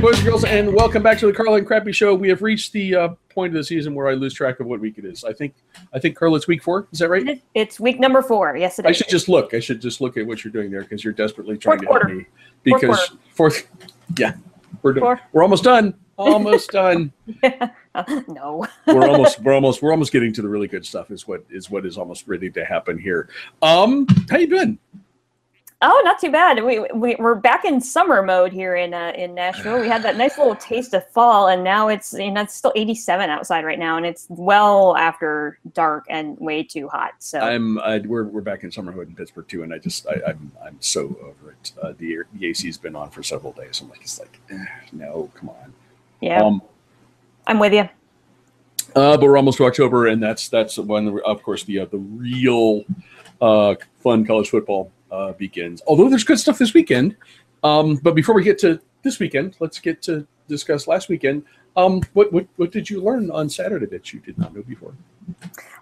Boys and girls, and welcome back to the Carla and Crappy Show. We have reached the uh, point of the season where I lose track of what week it is. I think, I think, Carl, it's week four. Is that right? It's week number four. Yes, it I is. should just look. I should just look at what you're doing there because you're desperately trying Fourth to help me. Because fourth, yeah, we're do- Four. we're almost done. Almost done. no. We're almost we're almost we're almost getting to the really good stuff. Is what is what is almost ready to happen here. Um, how you doing? Oh, not too bad. We, we we're back in summer mode here in uh, in Nashville. We had that nice little taste of fall, and now it's you know it's still 87 outside right now, and it's well after dark and way too hot. So I'm uh, we're we're back in summerhood in Pittsburgh too, and I just I, I'm I'm so over it. Uh, the the AC's been on for several days. I'm like it's like eh, no, come on. yeah, Um, I'm with you. Uh, but we're almost to October, and that's that's when, of course, the uh, the real uh, fun college football uh, begins. Although there's good stuff this weekend. Um, but before we get to this weekend, let's get to discuss last weekend. Um, what, what what did you learn on Saturday that you did not know before?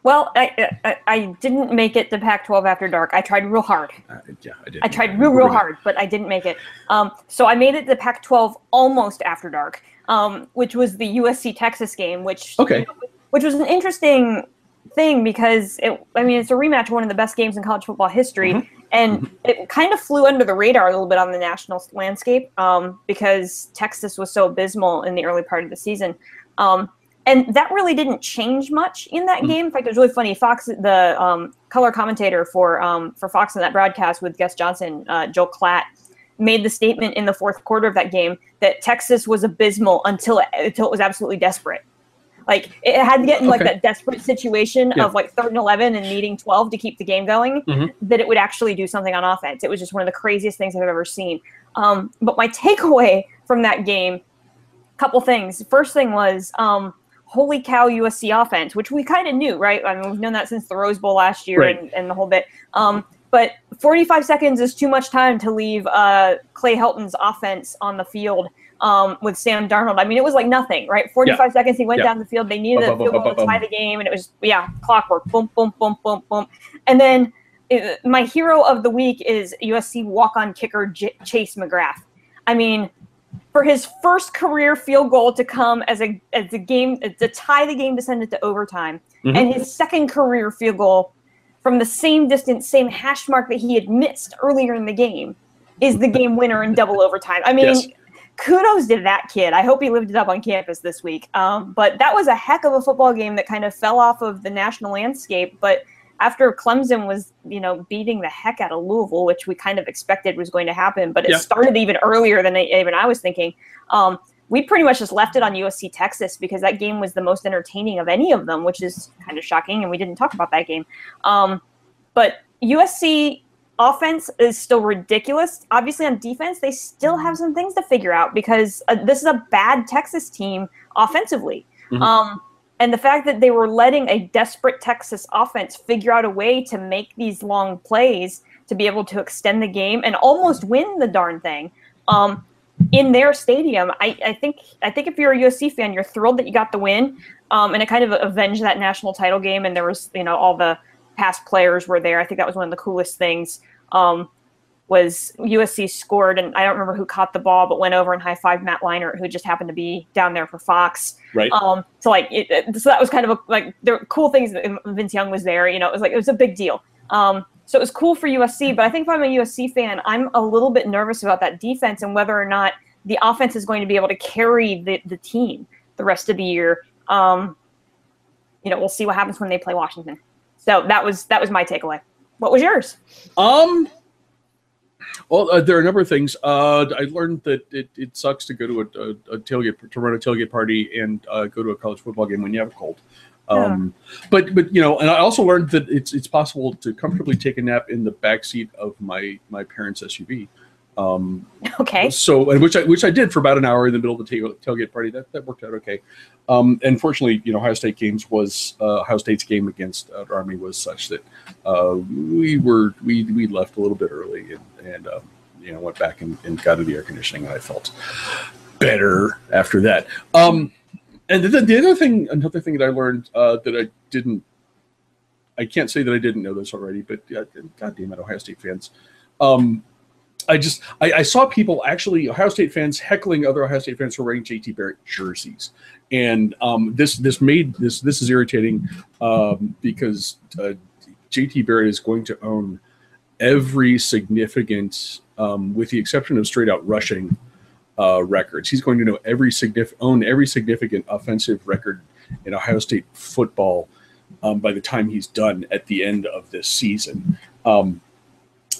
Well, I, I I didn't make it to Pac-12 after dark. I tried real hard. Uh, yeah, I did. I tried real, real hard, but I didn't make it. Um, so I made it to Pac-12 almost after dark, um, which was the USC Texas game, which Okay. which was an interesting thing because it. I mean, it's a rematch of one of the best games in college football history, Mhm. and it kind of flew under the radar a little bit on the national landscape um, because Texas was so abysmal in the early part of the season. Um, and that really didn't change much in that Mhm. game. In fact, it was really funny. Fox, the um, color commentator for um, for Fox in that broadcast with Gus Johnson, uh, Joel Klatt, made the statement in the fourth quarter of that game that Texas was abysmal until it, until it was absolutely desperate. Like it had to get in like that desperate situation Yeah. of like third and eleven and needing twelve to keep the game going, Mhm. that it would actually do something on offense. It was just one of the craziest things I've ever seen. Um, but my takeaway from that game, couple things. First thing was, um, holy cow, USC offense, which we kind of knew, right? I mean, we've known that since the Rose Bowl last year Right. and, and the whole bit. Um, but 45 seconds is too much time to leave uh, Clay Helton's offense on the field um, with Sam Darnold. I mean, it was like nothing, right? 45 seconds, he went Yeah. down the field. They needed a field goal to tie the game, and it was, yeah, clockwork. Boom, boom, boom, boom, boom. And then uh, my hero of the week is USC walk-on kicker J- Chase McGrath. I mean, for his first career field goal to come as a as a game to tie the game to send it to overtime, Mhm. and his second career field goal from the same distance, same hash mark that he had missed earlier in the game, is the game winner in double overtime. I mean. Yes. Kudos to that kid. I hope he lived it up on campus this week. Um, but that was a heck of a football game that kind of fell off of the national landscape. But after Clemson was, you know, beating the heck out of Louisville, which we kind of expected was going to happen, but it Yeah. started even earlier than even I was thinking. Um, we pretty much just left it on USC Texas because that game was the most entertaining of any of them, which is kind of shocking, and we didn't talk about that game. Um, but USC offense is still ridiculous. Obviously, on defense, they still have some things to figure out because uh, this is a bad Texas team offensively. Mhm. Um, and the fact that they were letting a desperate Texas offense figure out a way to make these long plays to be able to extend the game and almost win the darn thing um, in their stadium, I, I think I think if you're a USC fan, you're thrilled that you got the win, um, and it kind of avenged that national title game. And there was you know all the past players were there. I think that was one of the coolest things. Um, was USC scored, and I don't remember who caught the ball, but went over and high fived Matt Leinart, who just happened to be down there for Fox. Right. Um, so like, it, it- so that was kind of a, like there were cool things. that Vince Young was there. You know, it was like it was a big deal. Um, so it was cool for USC, but I think if I'm a USC fan, I'm a little bit nervous about that defense and whether or not the offense is going to be able to carry the, the team the rest of the year. Um, you know, we'll see what happens when they play Washington. So that was that was my takeaway. What was yours? Um. Well, uh, there are a number of things. Uh, I learned that it, it sucks to go to a, a, a tailgate to run a tailgate party and uh, go to a college football game when you have a cold. Um, But but you know, and I also learned that it's it's possible to comfortably take a nap in the back seat of my my parents' SUV. Um, Okay. so and which I which I did for about an hour in the middle of the tail, tailgate party. That that worked out okay. Um, and fortunately, you know, Ohio State games was uh, Ohio State's game against uh, Army was such that uh, we were we we left a little bit early and and um, you know went back and, and got to the air conditioning and I felt better after that. Um, and the, the other thing, another thing that I learned uh, that I didn't, I can't say that I didn't know this already, but uh, God damn it, Ohio State fans. Um, I just I, I, saw people actually Ohio State fans heckling other Ohio State fans for wearing JT Barrett jerseys, and um, this this made this this is irritating um, because uh, JT Barrett is going to own every significant, um, with the exception of straight out rushing uh, records. He's going to know every significant own every significant offensive record in Ohio State football um, by the time he's done at the end of this season. Um,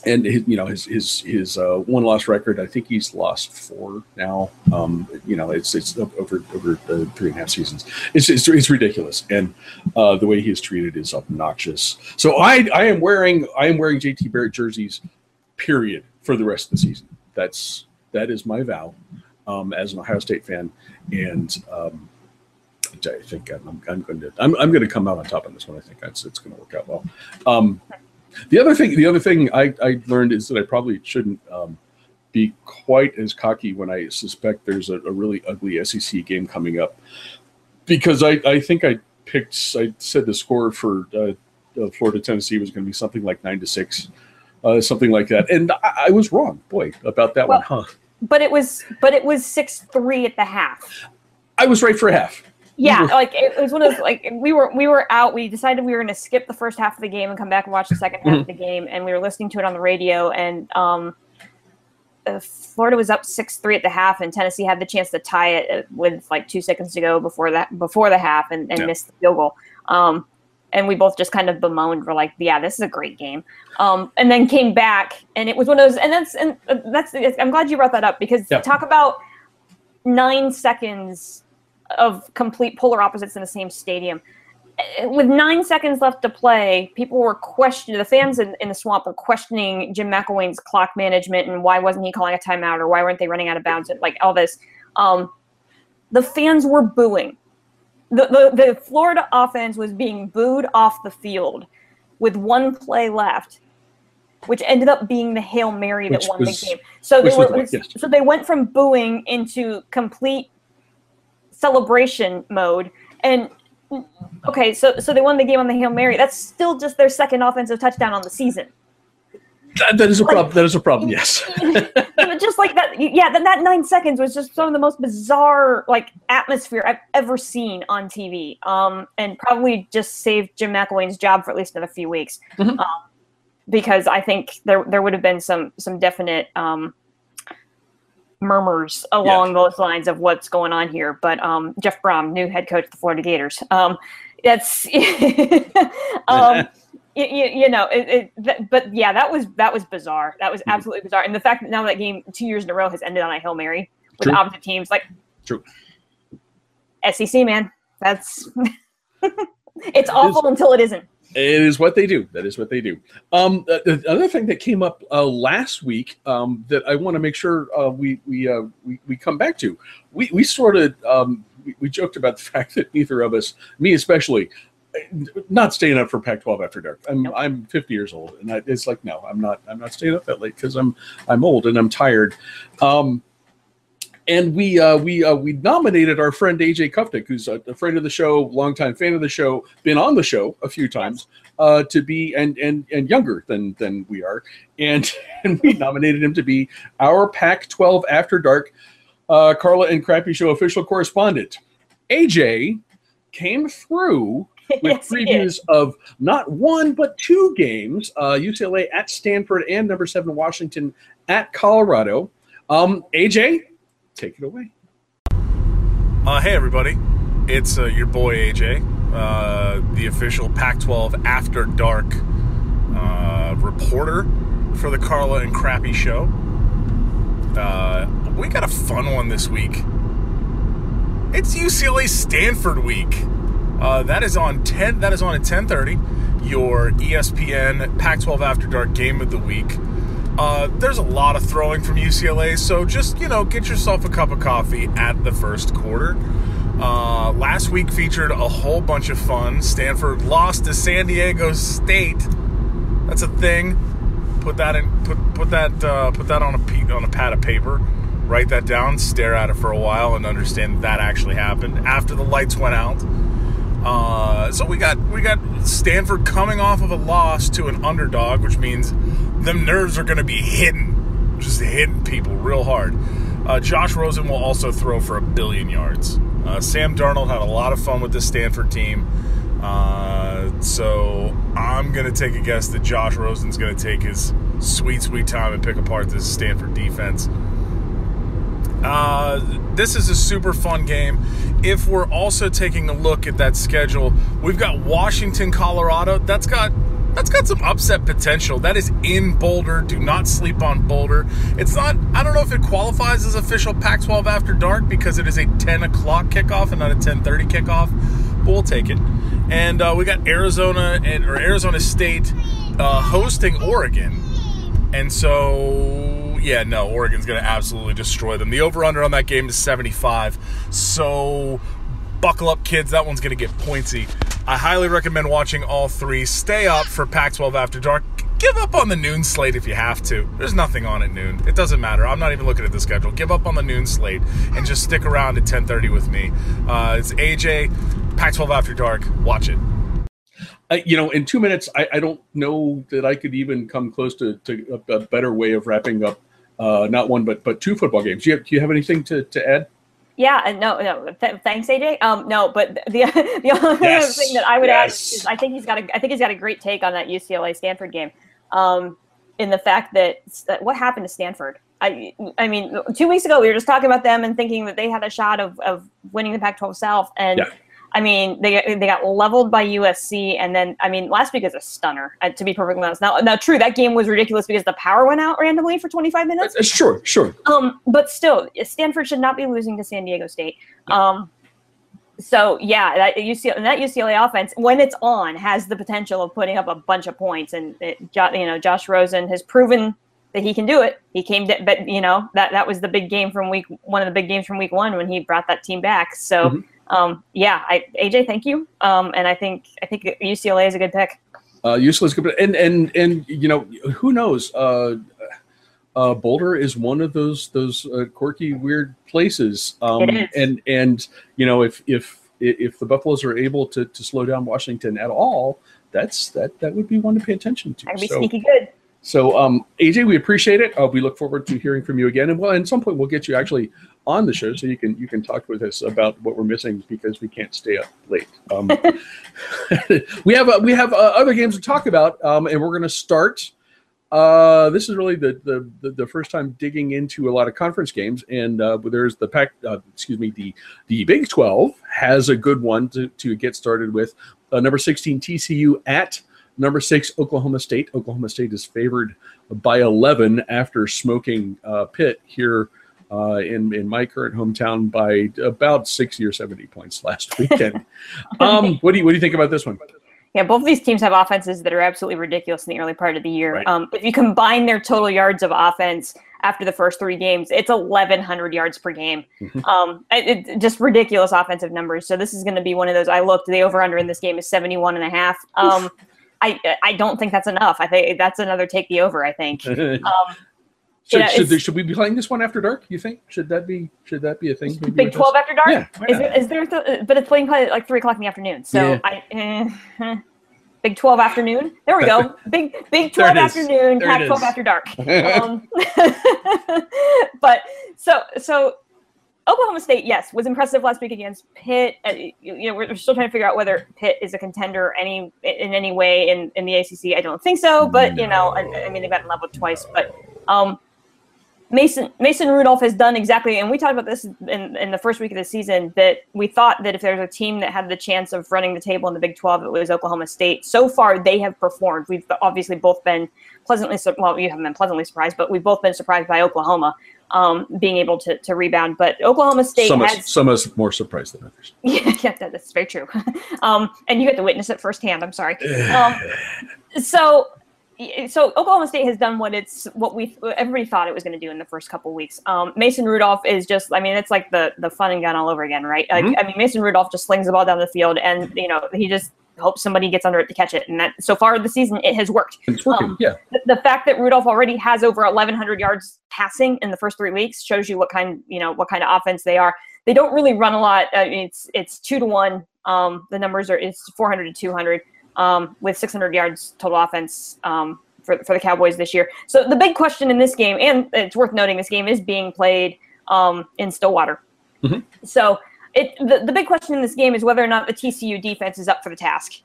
and his, you know his his his uh, one loss record. I think he's lost four now. Um, you know, it's it's over over uh, three and a half seasons. It's it's, it's ridiculous, and uh, the way he is treated is obnoxious. So I I am wearing I am wearing JT Barrett jerseys, period, for the rest of the season. That's that is my vow um, as an Ohio State fan, and um, I think I'm, I'm, going to I'm, I'm going to come out on top on this one. I think it's it's going to work out well. Um, the other thing, the other thing I, I learned is that I probably shouldn't um, be quite as cocky when I suspect there's a, a really ugly SEC game coming up, because I, I think I picked I said the score for uh, uh, Florida Tennessee was going to be something like nine to six, uh, something like that, and I, I, was wrong, boy, about that well, one, huh? But it was but it was six three at the half. I was right for a half yeah like it was one of those like we were we were out we decided we were going to skip the first half of the game and come back and watch the second half mm-hmm. of the game and we were listening to it on the radio and um uh, Florida was up six three at the half, and Tennessee had the chance to tie it uh, with like two seconds to go before that before the half, and, and yeah. missed the field goal. Um, and we both just kind of bemoaned. We're like, "Yeah, this is a great game." Um, and then came back, and it was one of those. And that's and uh, that's. I'm glad you brought that up because yeah. talk about nine seconds of complete polar opposites in the same stadium. With nine seconds left to play, people were questioning, the fans in, in the swamp were questioning Jim McElwain's clock management and why wasn't he calling a timeout or why weren't they running out of bounds and like all this. Um, the fans were booing. The, the, the Florida offense was being booed off the field with one play left which ended up being the hail mary that which won was, the game. So they were, yes. so they went from booing into complete celebration mode. And okay, so so they won the game on the Hail Mary. That's still just their second offensive touchdown on the season. that, that is a like, problem. That is a problem. Yes. just like that. Yeah. Then that nine seconds was just some of the most bizarre like atmosphere I've ever seen on TV. Um, and probably just saved Jim McElwain's job for at least another few weeks. Mm-hmm. Um, because I think there there would have been some some definite um murmurs along yeah. those lines of what's going on here. But um, Jeff Brohm, new head coach of the Florida Gators, um, that's um, you, you, know, it, it, but yeah, that was that was bizarre. That was mm-hmm. absolutely bizarre. And the fact that now that game two years in a row has ended on a hail mary with True. opposite teams, like True. SEC man, that's it's awful until it isn't. It is what they do. That is what they do. Um, the, the other thing that came up uh, last week um, that I want to make sure uh, we we, uh, we we come back to. We we sort of um, we, we, joked about the fact that neither of us, me especially, not staying up for Pac-12 after dark. I'm nope. I'm 50 years old, and I, it's like no, I'm not. I'm not staying up that late because I'm I'm old and I'm tired. Um, and we uh, we uh, we nominated our friend AJ Kuftic, who's a, friend of the show, longtime fan of the show, been on the show a few times, uh, to be and and and younger than than we are, and and we nominated him to be our Pac-12 After Dark, uh, Carla and Crappy Show official correspondent. AJ came through with previews of not one but two games: UCLA uh, at Stanford and number seven Washington at Colorado. Um, AJ, take it away. Uh, hey, everybody. It's uh, your boy AJ, uh, the official Pac 12 After Dark uh, reporter for the Carla and Crappy Show. Uh, we got a fun one this week. It's UCLA Stanford week. Uh, that is on 10. That is on at 10:30. Your ESPN Pac-12 After Dark game of the week. Uh, there's a lot of throwing from UCLA, so just you know, get yourself a cup of coffee at the first quarter. Uh, last week featured a whole bunch of fun. Stanford lost to San Diego State. That's a thing. Put that in. Put put that uh, put that on a on a pad of paper. Write that down. Stare at it for a while and understand that actually happened after the lights went out. Uh, so we got we got Stanford coming off of a loss to an underdog, which means them nerves are going to be hitting just hitting people real hard. Uh, Josh Rosen will also throw for a billion yards. Uh, Sam Darnold had a lot of fun with this Stanford team. Uh, so I'm going to take a guess that Josh Rosen's going to take his sweet, sweet time and pick apart this Stanford defense. Uh, this is a super fun game. If we're also taking a look at that schedule, we've got Washington, Colorado. That's got that's got some upset potential. That is in Boulder. Do not sleep on Boulder. It's not. I don't know if it qualifies as official Pac-12 after dark because it is a 10 o'clock kickoff and not a 10:30 kickoff. But we'll take it. And uh, we got Arizona and or Arizona State uh, hosting Oregon, and so yeah, no, Oregon's going to absolutely destroy them. The over under on that game is 75. So buckle up, kids. That one's going to get pointsy. I highly recommend watching all three. Stay up for Pac 12 After Dark. Give up on the noon slate if you have to. There's nothing on at noon. It doesn't matter. I'm not even looking at the schedule. Give up on the noon slate and just stick around at 10:30 with me. Uh, it's AJ, Pac-12 After Dark. Watch it. Uh, you know, in two minutes, I, I, don't know that I could even come close to, to a, a better way of wrapping up uh, not one but but two football games. Do you have, do you have anything to, to add? Yeah, no, no. Th- thanks, AJ. Um, no, but the the only yes. thing that I would yes. add is I think he's got a I think he's got a great take on that UCLA Stanford game. Um, in the fact that, that what happened to Stanford. I I mean, two weeks ago we were just talking about them and thinking that they had a shot of of winning the Pac-12 South, and yeah. I mean, they they got leveled by USC, and then I mean, last week is a stunner. Uh, to be perfectly honest, now now true that game was ridiculous because the power went out randomly for 25 minutes. Uh, sure, sure. Um, but still, Stanford should not be losing to San Diego State. Um, so yeah, that UCLA that UCLA offense when it's on has the potential of putting up a bunch of points, and it, you know Josh Rosen has proven that he can do it. He came, to, but you know that that was the big game from week one of the big games from week one when he brought that team back. So. Mm-hmm um, yeah, I, AJ, thank you. Um, and I think I think UCLA is a good pick. Uh, UCLA is good, and and and you know who knows. Uh, uh, Boulder is one of those those uh, quirky, weird places. Um, it is. And and you know if if if the Buffaloes are able to to slow down Washington at all, that's that that would be one to pay attention to. I'd be so, sneaky good. So, um, AJ, we appreciate it. Uh, we look forward to hearing from you again, and well, at some point we'll get you actually on the show so you can you can talk with us about what we're missing because we can't stay up late. Um, we have uh, we have uh, other games to talk about, um, and we're going to start. Uh, this is really the, the, the the first time digging into a lot of conference games, and uh, there's the pack. Uh, excuse me, the the Big Twelve has a good one to to get started with. Uh, number sixteen TCU at Number six, Oklahoma State. Oklahoma State is favored by 11 after smoking uh, Pitt here uh, in in my current hometown by about 60 or 70 points last weekend. um, what do you what do you think about this one? Yeah, both of these teams have offenses that are absolutely ridiculous in the early part of the year. Right. Um, if you combine their total yards of offense after the first three games, it's 1,100 yards per game. Mm-hmm. Um, it, it, just ridiculous offensive numbers. So this is going to be one of those. I looked, the over under in this game is 71 and a half. Um, I I don't think that's enough. I think that's another take the over. I think. Should, there, should, we be playing this one after dark? You think should that be should that be a thing? Big Twelve after dark. Yeah, is there, is there th- but it's playing at like three o'clock in the afternoon. So yeah. I. Eh, Big 12 afternoon. There we go. Big Big 12 afternoon, Pac 12 after dark. Um, but so so Oklahoma State, yes, was impressive last week against Pitt. Uh, you, know, we're, still trying to figure out whether Pitt is a contender any in any way in, in the ACC. I don't think so, but you know, I, I mean, they've gotten leveled twice. But um, Mason Mason Rudolph has done exactly, and we talked about this in, in the first week of the season. That we thought that if there's a team that had the chance of running the table in the Big 12, it was Oklahoma State. So far, they have performed. We've obviously both been pleasantly well, you haven't been pleasantly surprised, but we've both been surprised by Oklahoma um, being able to, to rebound. But Oklahoma State some has some is more surprised than others. Yeah, yeah, that's very true. um, and you get to witness it firsthand. I'm sorry. Um, so so Oklahoma State has done what it's what we everybody thought it was going to do in the first couple weeks. Um, Mason Rudolph is just, I mean, it's like the the fun and gun all over again, right? Mm-hmm. I mean, Mason Rudolph just slings the ball down the field, and you know he just hopes somebody gets under it to catch it. And that so far the season, it has worked. It's working, um, yeah. The, the, fact that Rudolph already has over 1,100 yards passing in the first three weeks shows you what kind, you know, what kind of offense they are. They don't really run a lot. I mean, it's it's two to one. Um, the numbers are it's 400 to 200 um, with 600 yards total offense um, for for the Cowboys this year. So the big question in this game, and it's worth noting, this game is being played um, in Stillwater. Mhm. So it the, the big question in this game is whether or not the TCU defense is up for the task,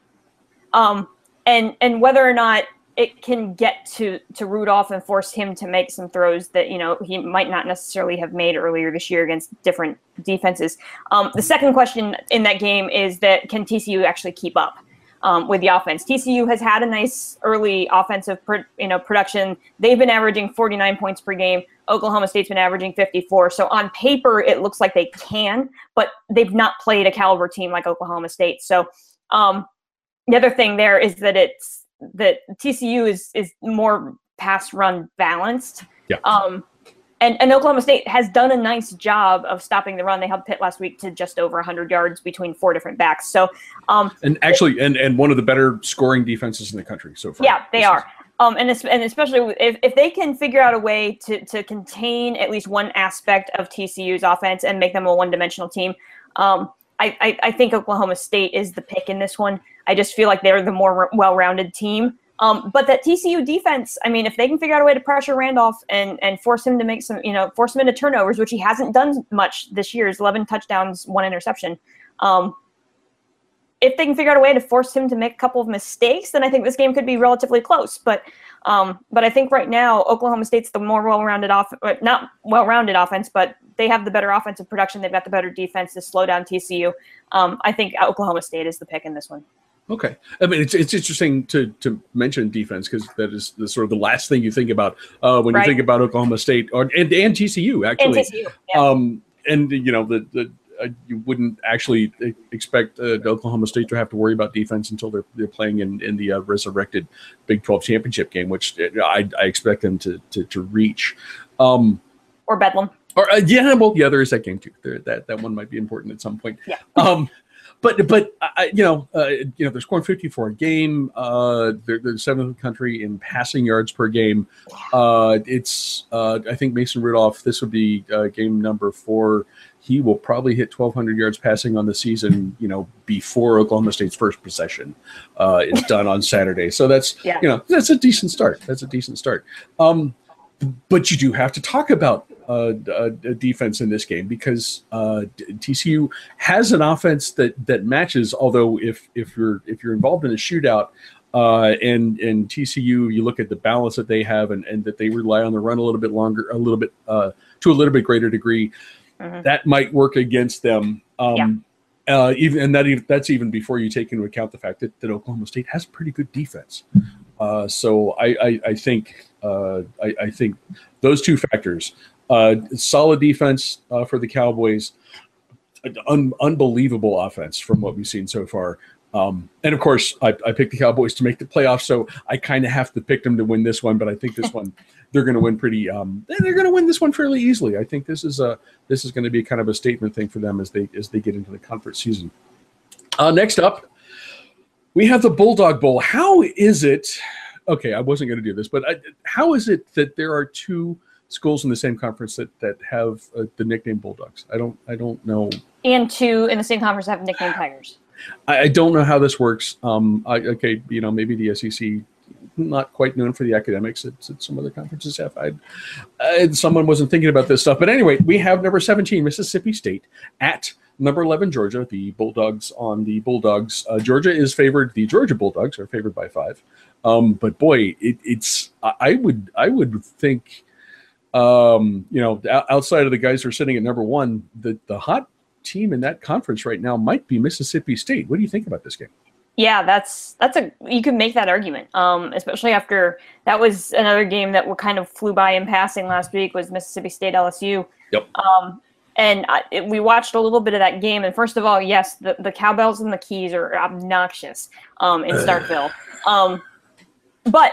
um, and and whether or not it can get to to Rudolph and force him to make some throws that you know he might not necessarily have made earlier this year against different defenses. Um, the second question in that game is that can TCU actually keep up? Um, with the offense. TCU has had a nice early offensive, pro, you know, production. They've been averaging 49 points per game. Oklahoma State's been averaging 54. So on paper, it looks like they can, but they've not played a caliber team like Oklahoma State. So um, the other thing there is that it's that TCU is is more pass run balanced. Yeah. Um, and, and Oklahoma State has done a nice job of stopping the run. They held Pitt last week to just over 100 yards between four different backs. So, um, And actually, and and one of the better scoring defenses in the country so far. yeah, they This are. is- Um, and and especially if, if they can figure out a way to to contain at least one aspect of TCU's offense and make them a one dimensional team, um, I, I I think Oklahoma State is the pick in this one. I just feel like they're the more well rounded team. Um, but that TCU defense, I mean, if they can figure out a way to pressure Randolph and and force him to make some, you know, force him into turnovers, which he hasn't done much this year, is 11 touchdowns, one interception. Um, if they can figure out a way to force him to make a couple of mistakes, then I think this game could be relatively close. But um, but I think right now Oklahoma State's the more well-rounded off, not well-rounded offense, but they have the better offensive production. They've got the better defense to slow down TCU. Um, I think Oklahoma State is the pick in this one. Okay, I mean it's it's interesting to to mention defense because that is the sort of the last thing you think about uh, when Right. you think about Oklahoma State or and, and TCU And actually. TCU, yeah. Um, and you know the the uh, you wouldn't actually expect uh, Oklahoma State to have to worry about defense until they're they're playing in in the uh, resurrected Big Twelve championship game, which uh, I, I expect them to to, to reach. Um, or Bedlam. or uh, yeah, well, yeah, there is that game too. There, that that one might be important at some point. Yeah. Um, but but I, you know, uh, you know, they're scoring fifty four a game. Uh, they're, they're the seventh in the country in passing yards per game. Uh, it's uh, I think Mason Rudolph. This would be uh, game number four. He will probably hit twelve hundred yards passing on the season. You know, before Oklahoma State's first possession uh, is done on Saturday. So that's Yeah. you know that's a decent start. That's a decent start. Um, but you do have to talk about uh, uh, defense in this game because uh, TCU has an offense that that matches. Although if if you're if you're involved in a shootout uh, and and TCU, you look at the balance that they have and, and that they rely on the run a little bit longer, a little bit uh, to a little bit greater degree, Mhm. that might work against them. Um, uh, even and that even, that's even before you take into account the fact that, that Oklahoma State has pretty good defense. Uh, so I, I, I think uh, I, I think those two factors, uh, solid defense uh, for the Cowboys, un, unbelievable offense from what we've seen so far. Um, and of course, I, I picked the Cowboys to make the playoffs, so I kind of have to pick them to win this one. But I think this one they're going to win pretty. Um, they're going to win this one fairly easily. I think this is a this is going to be kind of a statement thing for them as they as they get into the conference season. Uh, next up, we have the Bulldog Bowl. How is it? Okay, I wasn't going to do this, but I, how is it that there are two schools in the same conference that that have uh, the nickname Bulldogs? I don't I don't know And two in the same conference have nickname Tigers. I, I don't know how this works. Um, I, okay, you know, maybe the SEC not quite known for the academics that, some other conferences have. I, someone wasn't thinking about this stuff, but anyway, we have number seventeen Mississippi State at number eleven Georgia. The Bulldogs on the Bulldogs. Uh, Georgia is favored. The Georgia Bulldogs are favored by five. Um, but boy, it, it's I, I would I would think. Um, you know, outside of the guys who are sitting at number one, the the hot team in that conference right now might be Mississippi State. What do you think about this game? Yeah, that's that's a you can make that argument, um, especially after that was another game that kind of flew by in passing last week was Mississippi State LSU. Yep. Um, and I, it, we watched a little bit of that game, and first of all, yes, the, the cowbells and the keys are obnoxious um, in Starkville. Um, but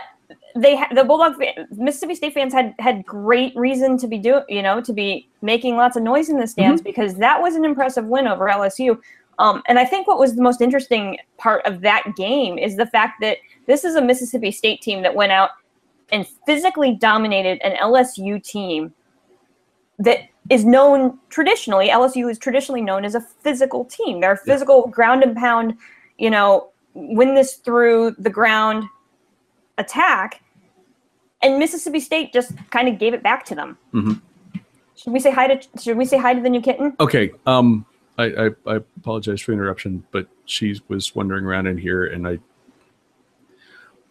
they ha- the Bulldog fan- Mississippi State fans had had great reason to be doing you know to be making lots of noise in the stands because that was an impressive win over LSU. Um, and I think what was the most interesting part of that game is the fact that this is a Mississippi State team that went out and physically dominated an LSU team that is known traditionally. LSU is traditionally known as a physical team. They're a physical ground and pound, you know, win this through the ground attack. and Mississippi State just kind of gave it back to them. Mhm. Should we say hi to Should we say hi to the new kitten? Okay. Um, I, I, I apologize for the interruption, but she was wandering around in here, and I.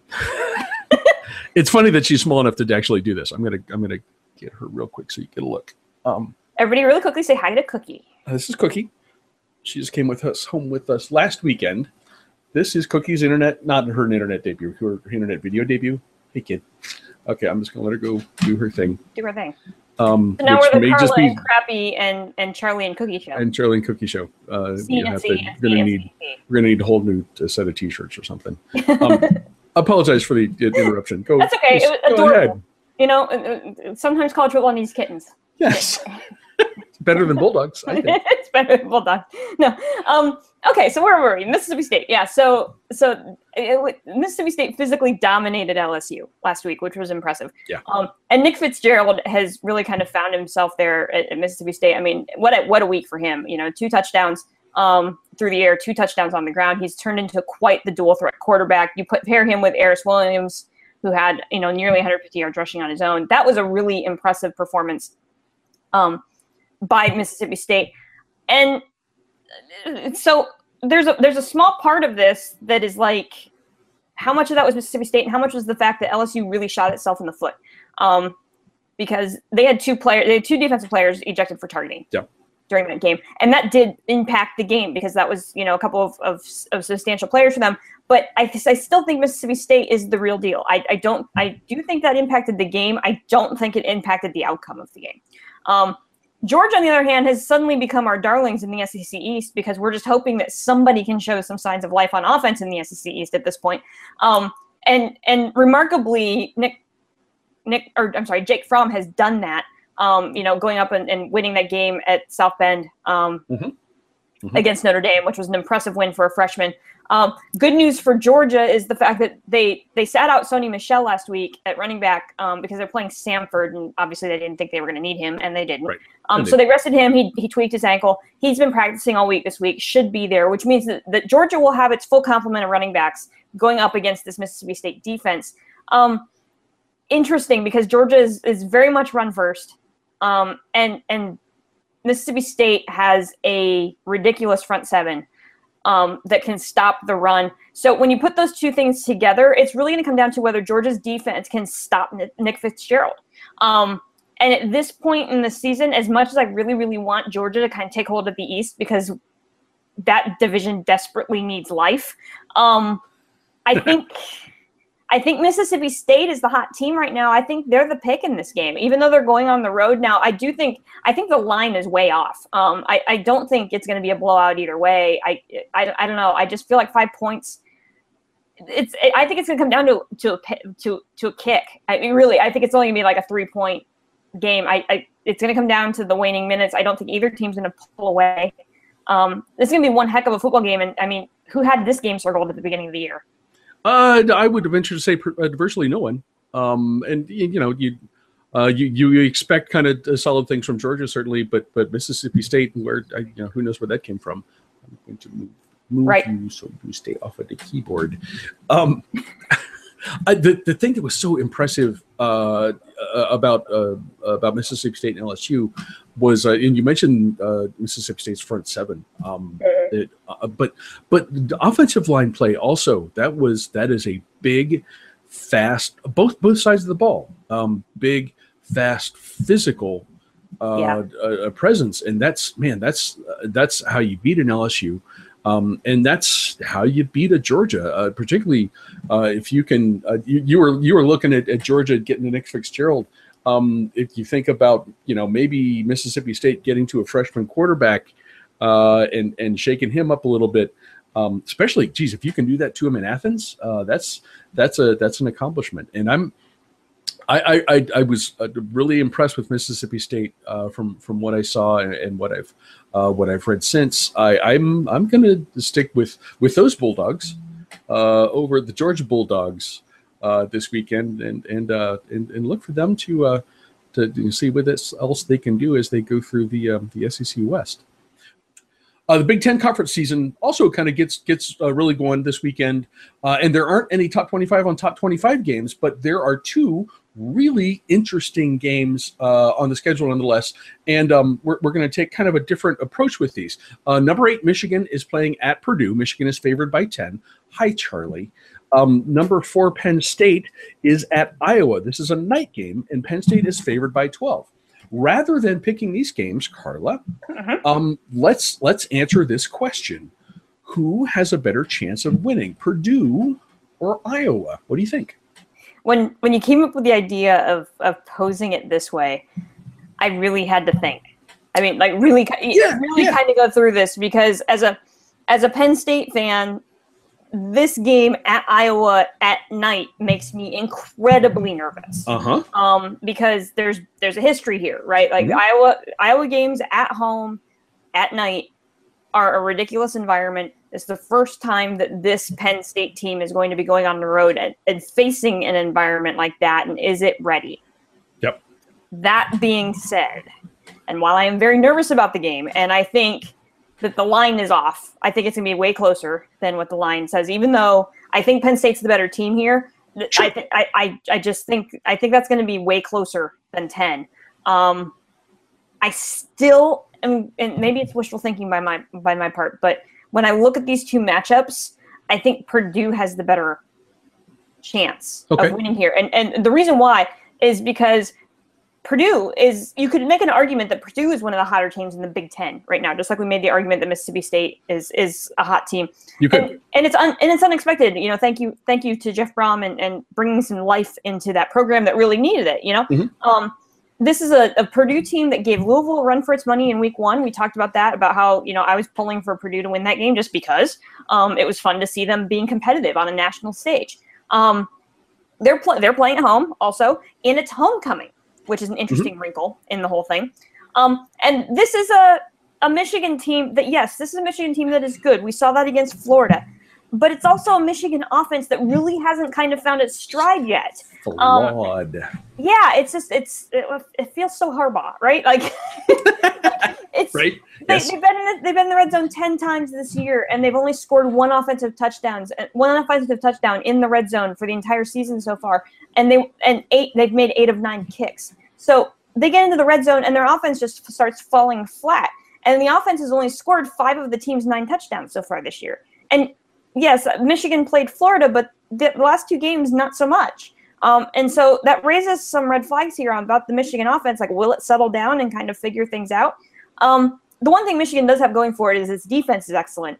it's funny that she's small enough to actually do this. I'm gonna I'm gonna get her real quick so you get a look. Um, Everybody, really quickly say hi to Cookie. this is Cookie. She just came with us home with us last weekend. This is Cookie's internet, not her internet debut, her, her internet video debut. Hey kid. Okay, I'm just gonna let her go do her thing. Do her thing. Um, So now we're the may Carla just be and Crappy and and Charlie and Cookie show. and Charlie and Cookie show. Uh, C you and have C to- and you're gonna need we're gonna need a whole new set of T-shirts or something. Um, apologize for the interruption. Go. That's okay. It was go adorable. ahead. You know, uh, uh, sometimes college football needs kittens. Yes, better than bulldogs. I think. it's better than Bulldogs. No. Um. Okay. So where were we? Mississippi State. Yeah. So so it, it- Mississippi State physically dominated LSU last week, which was impressive. Yeah. Um. And Nick Fitzgerald has really kind of found himself there at, at Mississippi State. I mean, what a, what a week for him. You know, two touchdowns. Um, through the air, two touchdowns on the ground. He's turned into quite the dual threat quarterback. You put pair him with Aeris Williams, who had you know nearly 150 yards rushing on his own. That was a really impressive performance um, by Mississippi State, and so there's a there's a small part of this that is like how much of that was Mississippi State and how much was the fact that LSU really shot itself in the foot, um, because they had two players, they had two defensive players ejected for targeting. Yeah. During that game, and that did impact the game because that was, you know, a couple of, of, of substantial players for them. But I, I still think Mississippi State is the real deal. I, I don't, I do think that impacted the game. I don't think it impacted the outcome of the game. Um, Georgia, on the other hand, has suddenly become our darlings in the SEC East because we're just hoping that somebody can show some signs of life on offense in the SEC East at this point. Um, and and remarkably, Nick Nick or I'm sorry, Jake Fromm has done that. Um, you know, going up and, and winning that game at South Bend um, Mhm. Mhm. against Notre Dame, which was an impressive win for a freshman. Um, good news for Georgia is the fact that they they sat out Sony Michel last week at running back um, because they're playing Samford, and obviously they didn't think they were going to need him, and they didn't. Right. Um, And so they rested him. He, he tweaked his ankle. He's been practicing all week this week. Should be there, which means that, that Georgia will have its full complement of running backs going up against this Mississippi State defense. Um, interesting because Georgia is, is very much run first, um, and and Mississippi State has a ridiculous front seven um, that can stop the run. So when you put those two things together, it's really going to come down to whether Georgia's defense can stop Nick Fitzgerald. Um, and at this point in the season, as much as I really, really want Georgia to kind of take hold of the East because that division desperately needs life, um, I think. I think Mississippi State is the hot team right now. I think they're the pick in this game, even though they're going on the road now. I do think I think the line is way off. Um, I, I don't think it's going to be a blowout either way. I, I, I don't know. I just feel like five points. It's I think it's going to come down to to a, to to a kick. I mean, really, I think it's only going to be like a three point game. I, I it's going to come down to the waning minutes. I don't think either team's going to pull away. Um, is going to be one heck of a football game. And I mean, who had this game circled at the beginning of the year? Uh, I would venture to say per- uh, virtually no one. Um, and you know, you, uh, you you expect kind of solid things from Georgia certainly, but but Mississippi State, where I, you know, who knows where that came from. I'm going to move, move Right. you so you stay off of the keyboard. Um, I, the the thing that was so impressive uh, uh, about uh, about Mississippi State and LSU was, uh, and you mentioned uh, Mississippi State's front seven. Um, it, uh, but but the offensive line play also that was that is a big, fast both both sides of the ball. Um, big, fast, physical uh, Yeah. uh, presence, and that's man, that's uh, that's how you beat an LSU. Um, and that's how you beat a Georgia, uh, particularly uh, if you can. Uh, you, you were you were looking at, at Georgia getting the Nick Fitzgerald. Um, if you think about you know maybe Mississippi State getting to a freshman quarterback uh, and and shaking him up a little bit, um, especially geez, if you can do that to him in Athens, uh, that's that's a that's an accomplishment. And I'm I I, I, was uh, really impressed with Mississippi State uh, from from what I saw and, and what I've uh, what I've read since. I, I'm I'm going to stick with with those Bulldogs uh, over the Georgia Bulldogs uh, this weekend, and and, uh, and and look for them to uh, to, see what else they can do as they go through the um, the SEC West. Uh, the Big Ten conference season also kind of gets gets uh, really going this weekend, uh, and there aren't any top twenty five on top twenty five games, but there are two really interesting games uh, on the schedule, nonetheless. And um, we're, we're going to take kind of a different approach with these. Uh, number eight, Michigan is playing at Purdue. Michigan is favored by 10. Hi, Charlie. Um, number four, Penn State is at Iowa. This is a night game, and Penn State is favored by 12. Rather than picking these games, Carla, Mhm. um, let's let's answer this question: Who has a better chance of winning, Purdue or Iowa? What do you think? when when you came up with the idea of of posing it this way, I really had to think. I mean, like really, Yeah, really yeah. kind of go through this because as a as a Penn State fan, this game at Iowa at night makes me incredibly nervous. Uh huh. um, because there's there's a history here, right? Like Mhm. Iowa Iowa games at home at night are a ridiculous environment. It's the first time that this Penn State team is going to be going on the road and, and facing an environment like that. And is it ready? Yep. That being said, and while I am very nervous about the game, and I think that the line is off, I think it's going to be way closer than what the line says. Even though I think Penn State's the better team here, th- I, th- I, I, I just think I think that's going to be way closer than ten. Um, I still am, and maybe it's wishful thinking by my by my part, but when I look at these two matchups, I think Purdue has the better chance Okay. of winning here, and and the reason why is because Purdue is you could make an argument that Purdue is one of the hotter teams in the Big Ten right now, just like we made the argument that Mississippi State is is a hot team You could. and, and it's un, and it's unexpected. You know, thank you, thank you to Jeff Brohm and, and bringing some life into that program that really needed it. You know, Mhm. um, this is a, a Purdue team that gave Louisville a run for its money in Week One. We talked about that, about how you know I was pulling for Purdue to win that game just because um, it was fun to see them being competitive on a national stage. Um, they're pl- they're playing at home also, and it's homecoming, which is an interesting wrinkle in the whole thing. Um, and this is a a Michigan team that yes, this is a Michigan team that is good. We saw that against Florida, but it's also a Michigan offense that really hasn't kind of found its stride yet. um, Yeah, it's just it's it, it feels so Harbaugh, right? Like it's right? they, Yes. they've been in the, they've been in the red zone ten times this year, and they've only scored one offensive touchdowns, uh, one offensive touchdown in the red zone for the entire season so far, and they and eight they've made eight of nine kicks. So they get into the red zone, and their offense just starts falling flat. And the offense has only scored five of the team's nine touchdowns so far this year. And yes, Michigan played Florida, but the last two games not so much. Um, and so that raises some red flags here on about the Michigan offense. Like, will it settle down and kind of figure things out? Um, the one thing Michigan does have going for it is its defense is excellent.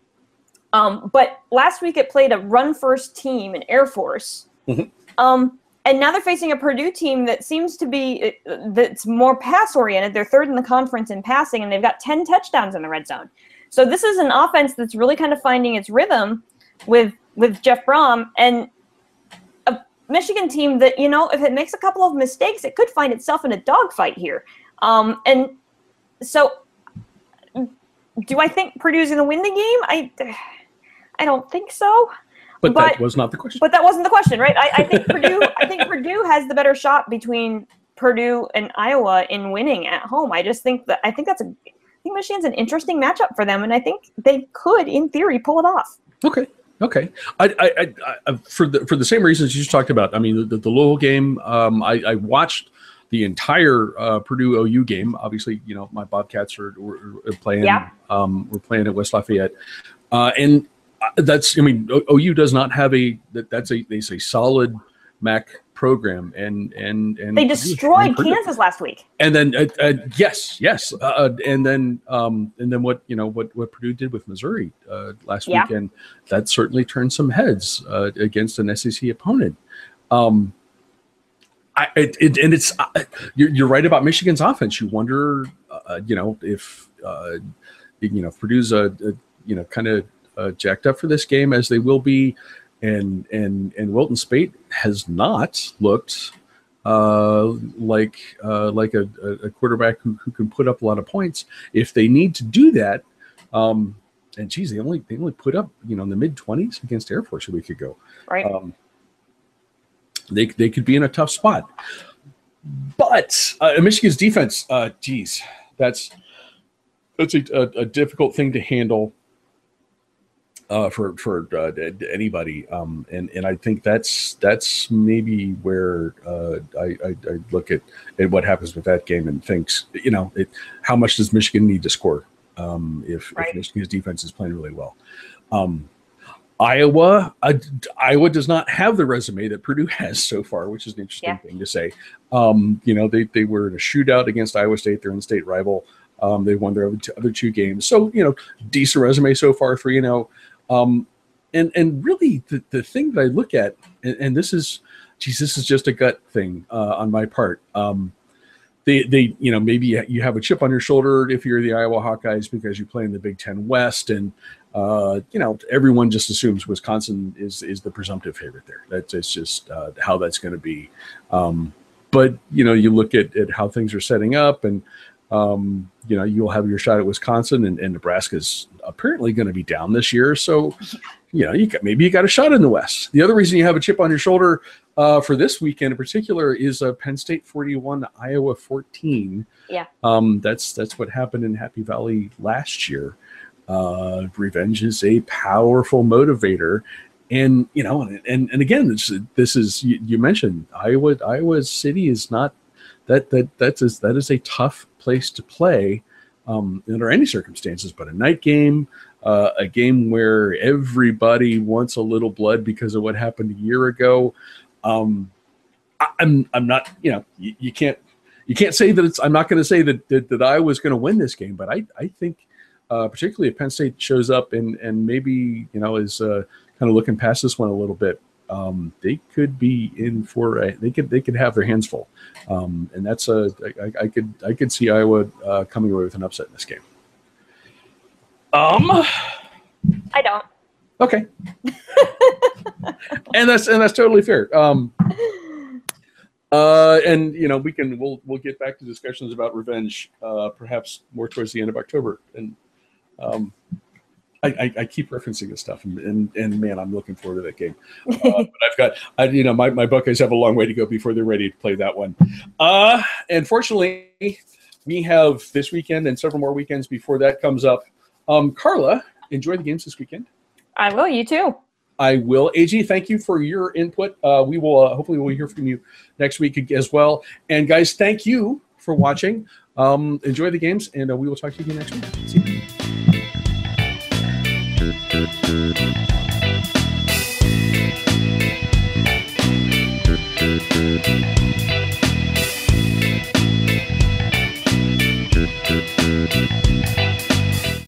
Um, but last week it played a run first team in Air Force. Mhm. Um, and now they're facing a Purdue team that seems to be uh, that's more pass oriented. They're third in the conference in passing, and they've got ten touchdowns in the red zone. So this is an offense that's really kind of finding its rhythm with with Jeff Brohm and a Michigan team that you know if it makes a couple of mistakes, it could find itself in a dogfight here. Um, and so, do I think Purdue's going to win the game? I I don't think so. But, but- that was not the question. But that wasn't the question, right? I, I think Purdue. I think Purdue has the better shot between Purdue and Iowa in winning at home. I just think that I think that's a. I think Michigan's an interesting matchup for them, and I think they could, in theory, pull it off. Okay. Okay. I, I, I, I for the for the same reasons you just talked about. I mean, the, the Louisville game. Um, I, I watched the entire uh, Purdue OU game. Obviously, you know my Bobcats are, were, were playing. Yeah. Um, we're playing at West Lafayette, uh, and uh, that's. I mean, OU does not have a. That, that's a. They say solid MAC program, and and and They destroyed Purdue- Kansas last week. and then uh, uh, yes, yes, uh, uh, and then um, and then what you know what what Purdue did with Missouri uh, last Yeah. weekend that certainly turned some heads uh, against an SEC opponent. Um, I it, it, and it's uh, you're, you're right about Michigan's offense. You wonder, uh, you know, if uh, you know Purdue's a, a you know kind of uh, jacked up for this game as they will be, and and and Wilton Speight has not looked uh, like uh, like a, a a quarterback who, who can put up a lot of points. If they need to do that, um, and geez, they only they only put up you know in the mid twenties against Air Force a week ago. Right. Um, they they could be in a tough spot. But uh, Michigan's defense, uh, geez, that's that's a, a, a difficult thing to handle. uh, for for uh, anybody. Um, and and I think that's that's maybe where uh, I, I, I look at at what happens with that game and thinks you know it, how much does Michigan need to score um, if, Right. if Michigan's defense is playing really well. Um, Iowa, uh, Iowa does not have the resume that Purdue has so far, which is an interesting Yeah. thing to say. Um, you know, they they were in a shootout against Iowa State, their in-state rival. Um, they won their other two, games, so you know, decent resume so far, three and zero. Um, and and really, the, the thing that I look at, and, and this is, geez, this is just a gut thing uh, on my part. Um, they they you know maybe you have a chip on your shoulder if you're the Iowa Hawkeyes because you play in the Big Ten West, and uh, you know everyone just assumes Wisconsin is is the presumptive favorite there. That's it's just uh, how that's going to be. Um, but you know you look at, at how things are setting up and um, you know you'll have your shot at wisconsin and, and nebraska's apparently going to be down this year so you know you got, maybe you got a shot in the west. The other reason you have a chip on your shoulder uh, for this weekend in particular is uh, penn state 41 iowa 14 Yeah. um, that's that's what happened in happy valley last year. Uh, revenge is a powerful motivator. And you know and and, and again this, this is you, you mentioned iowa iowa city is not that that that's is that is a tough place to play um, under any circumstances but a night game uh, a game where everybody wants a little blood because of what happened a year ago um, I, i'm i'm not you know you, you can't you can't say that it's i'm not going to say that that, that i was going to win this game but i i think uh, particularly if penn state shows up and and maybe you know is uh, kind of looking past this one a little bit um, they could be in for a, they could they could have their hands full um, and that's a I, I could I could see Iowa uh, coming away with an upset in this game. Um. I don't. Okay. and that's and that's totally fair. Um. Uh, and you know we can we'll we'll get back to discussions about revenge uh, perhaps more towards the end of October and um, I, I, I keep referencing this stuff and, and and man I'm looking forward to that game uh, but I've got I, you know my, my Buckeyes have a long way to go before they're ready to play that one uh and fortunately we have this weekend and several more weekends before that comes up um, Carla, enjoy the games this weekend. I will. You too. I will. AJ, thank you for your input. Uh, we will uh, hopefully we'll hear from you next week as well. And guys, thank you for watching. Um, enjoy the games, and uh, we will talk to you again next week. See you.